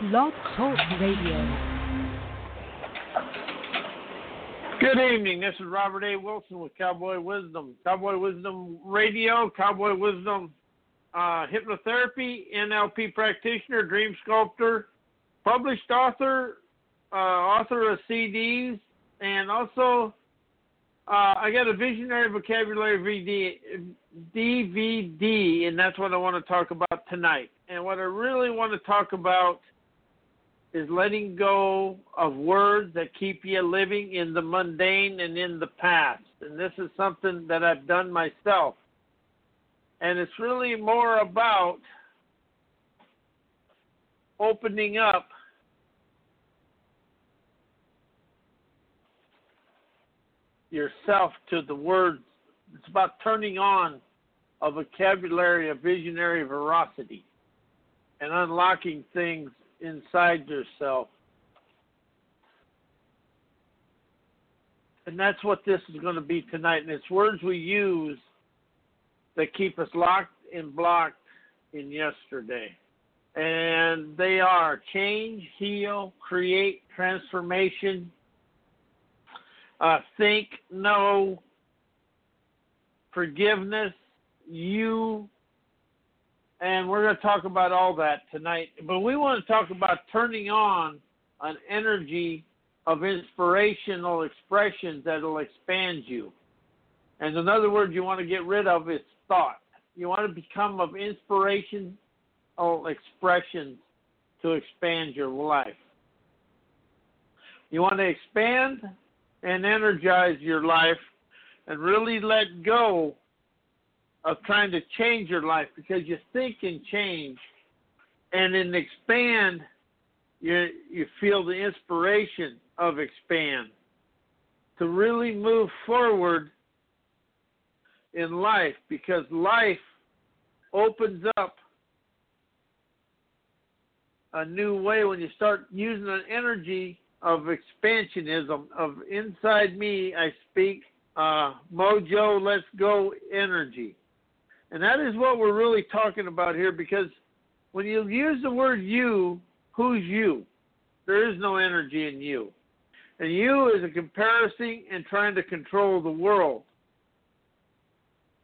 Blog Talk Radio. Good evening. This is Robert A. Wilson with Cowboy Wisdom. Cowboy Wisdom Radio, Cowboy Wisdom uh, Hypnotherapy, NLP practitioner, dream sculptor, published author, uh, author of CDs, and also uh, I got a visionary vocabulary VD, DVD, and that's what I want to talk about tonight. And what I really want to talk about is letting go of words that keep you living in the mundane and in the past. And this is something that I've done myself. And it's really more about opening up yourself to the words. It's about turning on a vocabulary of visionary veracity and unlocking things inside yourself. And that's what this is going to be tonight. And it's words we use that keep us locked and blocked in yesterday. And they are change, heal, create, transformation, uh, think, know, forgiveness, you, and we're going to talk about all that tonight. But we want to talk about turning on an energy of inspirational expressions that will expand you. And another word you want to get rid of is thought. You want to become of inspirational expressions to expand your life. You want to expand and energize your life and really let go of trying to change your life because you think and change and then expand you you feel the inspiration of expand. To really move forward in life because life opens up a new way when you start using an energy of expansionism of inside me I speak uh, mojo let's go energy and that is what we're really talking about here because when you use the word you, who's you? There is no energy in you. And you is a comparison and trying to control the world.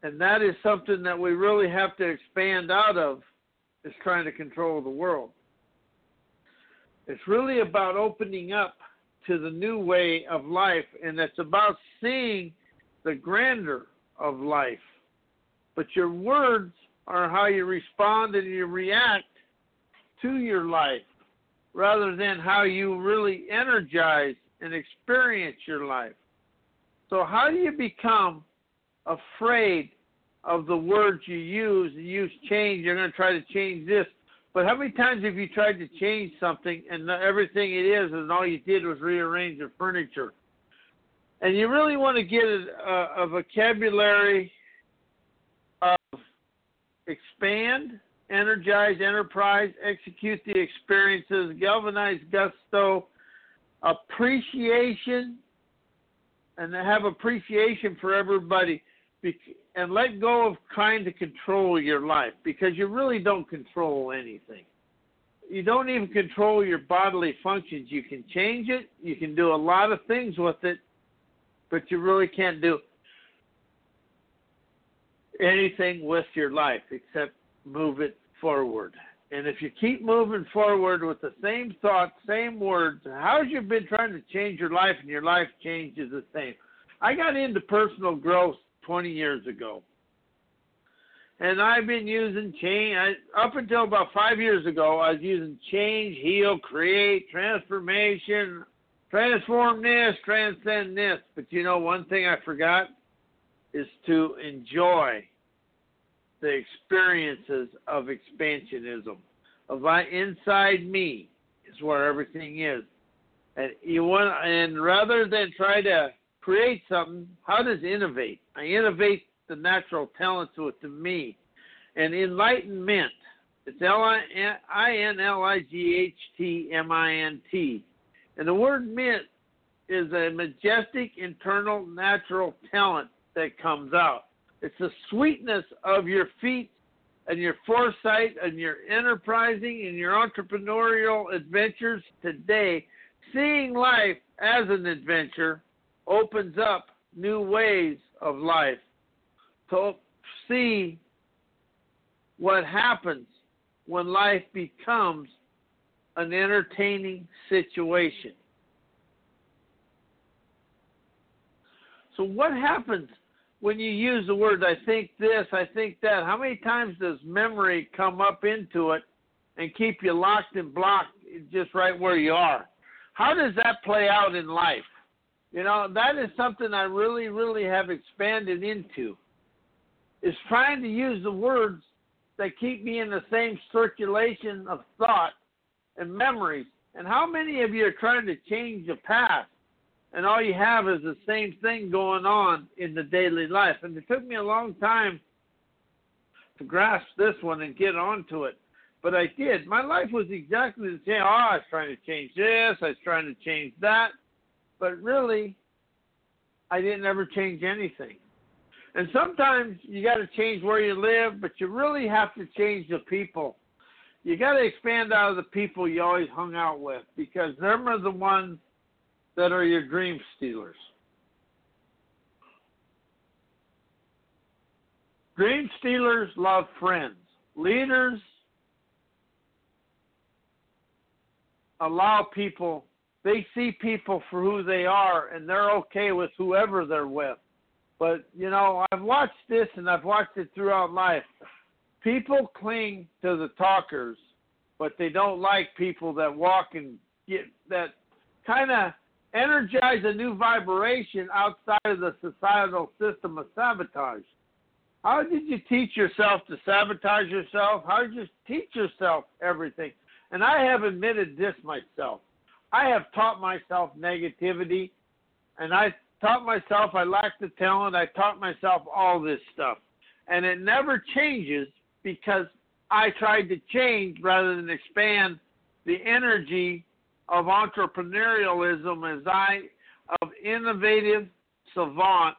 And that is something that we really have to expand out of is trying to control the world. It's really about opening up to the new way of life and it's about seeing the grandeur of life but your words are how you respond and you react to your life rather than how you really energize and experience your life. So, how do you become afraid of the words you use? You use change, you're going to try to change this. But how many times have you tried to change something and everything it is, and all you did was rearrange the furniture? And you really want to get a, a vocabulary expand, energize, enterprise, execute the experiences, galvanize gusto, appreciation, and have appreciation for everybody, and let go of trying to control your life because you really don't control anything. You don't even control your bodily functions. You can change it, you can do a lot of things with it, but you really can't do anything with your life except move it forward. And if you keep moving forward with the same thoughts, same words, how's you been trying to change your life and your life changes the same? I got into personal growth 20 years ago. And I've been using change I, up until about five years ago. I was using change, heal, create, transformation, transform this, transcend this. But you know, one thing I forgot is to enjoy the experiences of expansionism. Of inside me is where everything is, and you want. And rather than try to create something, how does innovate? I innovate the natural talents within me, and inlightenmint. It's L I N L I G H T M I N T, and the word mint is a majestic internal natural talent that comes out. It's the sweetness of your feet and your foresight and your enterprising and your entrepreneurial adventures today, seeing life as an adventure opens up new ways of life to see what happens when life becomes an entertaining situation. So, what happens when you use the words, I think this, I think that? How many times does memory come up into it and keep you locked and blocked just right where you are? How does that play out in life? You know, that is something I really, really have expanded into. Is trying to use the words that keep me in the same circulation of thought and memories. And how many of you are trying to change the past and all you have is the same thing going on in the daily life? And it took me a long time to grasp this one and get onto it. But I did. My life was exactly the same. Oh, I was trying to change this, I was trying to change that. But really, I didn't ever change anything. And sometimes you got to change where you live, but you really have to change the people. You got to expand out of the people you always hung out with because them are the ones that are your dream stealers. Dream stealers love friends. Leaders allow people, they see people for who they are and they're okay with whoever they're with. But, you know, I've watched this and I've watched it throughout life. People cling to the talkers, but they don't like people that walk and get that kind of energize a new vibration outside of the societal system of sabotage. How did you teach yourself to sabotage yourself? How did you teach yourself everything? And I have admitted this myself. I have taught myself negativity, and I taught myself I lack the talent. I taught myself all this stuff. And it never changes because I tried to change rather than expand the energy of entrepreneurialism as I, of innovative savant,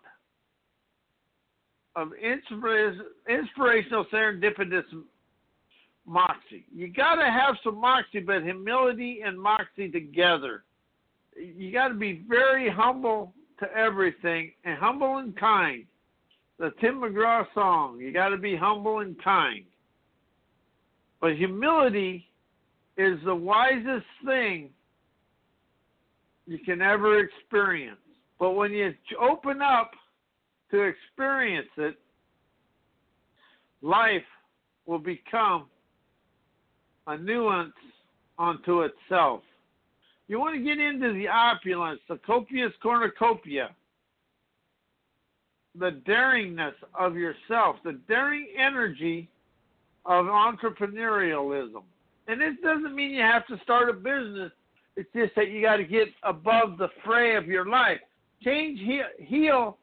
of inspirational serendipitous moxie. You got to have some moxie, but humility and moxie together. You got to be very humble to everything and humble and kind. The Tim McGraw song, you got to be humble and kind. But humility is the wisest thing you can ever experience. But when you open up to experience it, life will become a nuance unto itself. You want to get into the opulence, the copious cornucopia, the daringness of yourself, the daring energy of entrepreneurialism. And this doesn't mean you have to start a business. It's just that you got to get above the fray of your life. Change, heal, heal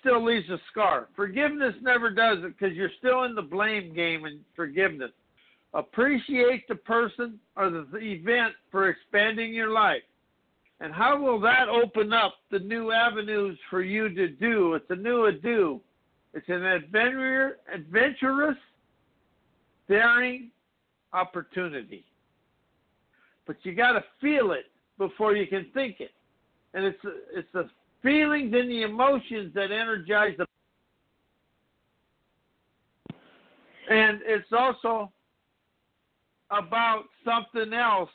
still leaves a scar. Forgiveness never does it because you're still in the blame game and forgiveness. Appreciate the person or the event for expanding your life. And how will that open up the new avenues for you to do? It's a new ado. It's an adventure, adventurous, daring opportunity. But you got to feel it before you can think it. And it's it's the feelings and the emotions that energize the and it's also about something else.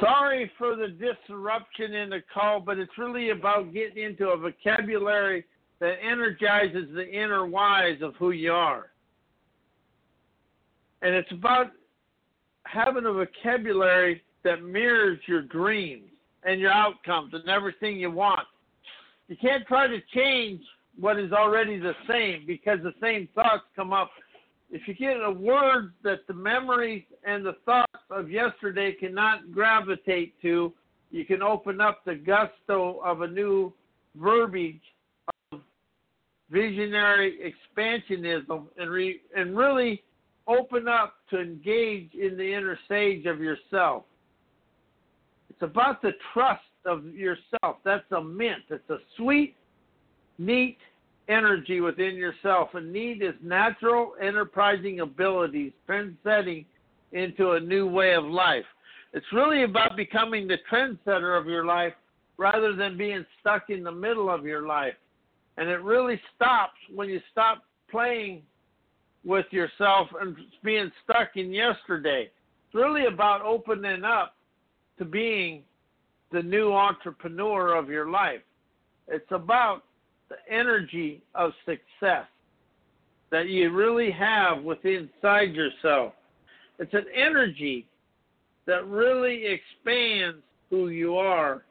Sorry for the disruption in the call, but it's really about getting into a vocabulary that energizes the inner whys of who you are. And it's about having a vocabulary that mirrors your dreams and your outcomes and everything you want. You can't try to change what is already the same because the same thoughts come up. If you get a word that the memories and the thoughts of yesterday cannot gravitate to, you can open up the gusto of a new verbiage of visionary expansionism and re, and really open up to engage in the inner sage of yourself. It's about the trust of yourself. That's a mint. It's a sweet, neat energy within yourself. And need is natural, enterprising abilities, trendsetting into a new way of life. It's really about becoming the trendsetter of your life rather than being stuck in the middle of your life. And it really stops when you stop playing with yourself and being stuck in yesterday. It's really about opening up to being the new entrepreneur of your life. It's about the energy of success that you really have within inside yourself. It's an energy that really expands who you are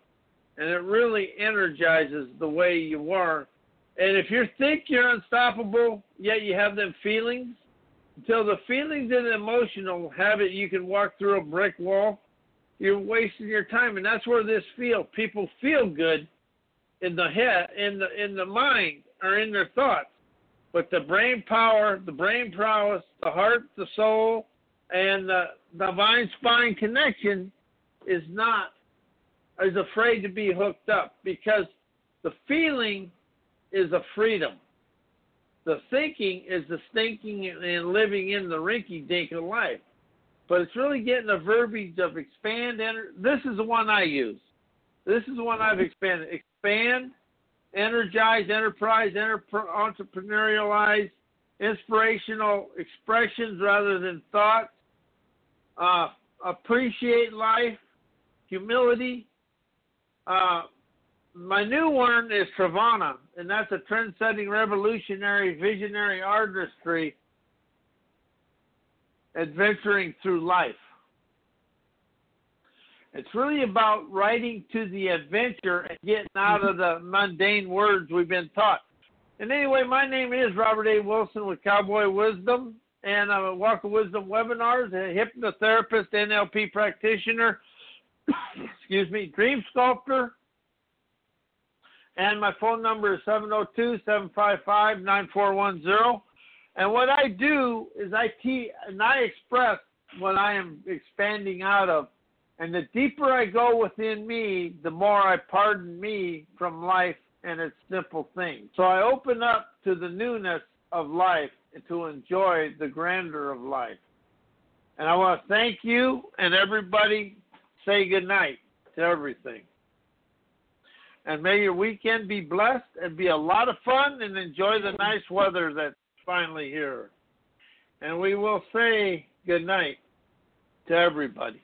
and it really energizes the way you are. And if you think you're unstoppable, yet you have them feelings, until the feelings and emotional habit you can walk through a brick wall, you're wasting your time. And that's where this feel. People feel good in the head, in the in the mind, or in their thoughts. But the brain power, the brain prowess, the heart, the soul, and the divine spine connection is not is afraid to be hooked up because the feeling is a freedom. The thinking is the thinking and living in the rinky dink of life. But it's really getting the verbiage of expand. This is the one I use. This is the one I've expanded. Expand, energize, enterprise, enter- entrepreneurialize, inspirational expressions rather than thoughts, uh, appreciate life, humility, uh, my new one is Travana, and that's a trend-setting, revolutionary, visionary artistry adventuring through life. It's really about writing to the adventure and getting out of mm-hmm. the mundane words we've been taught. And anyway, my name is Robert A. Wilson with Cowboy Wisdom, and uh, I'm a Walk of Wisdom webinars, a hypnotherapist, NLP practitioner, excuse me, dream sculptor, and my phone number is 702 755 9410. And what I do is I te- and I express what I am expanding out of. And the deeper I go within me, the more I pardon me from life and its simple things. So I open up to the newness of life and to enjoy the grandeur of life. And I want to thank you and everybody say good night to everything. And may your weekend be blessed and be a lot of fun and enjoy the nice weather that's finally here. And we will say good night to everybody.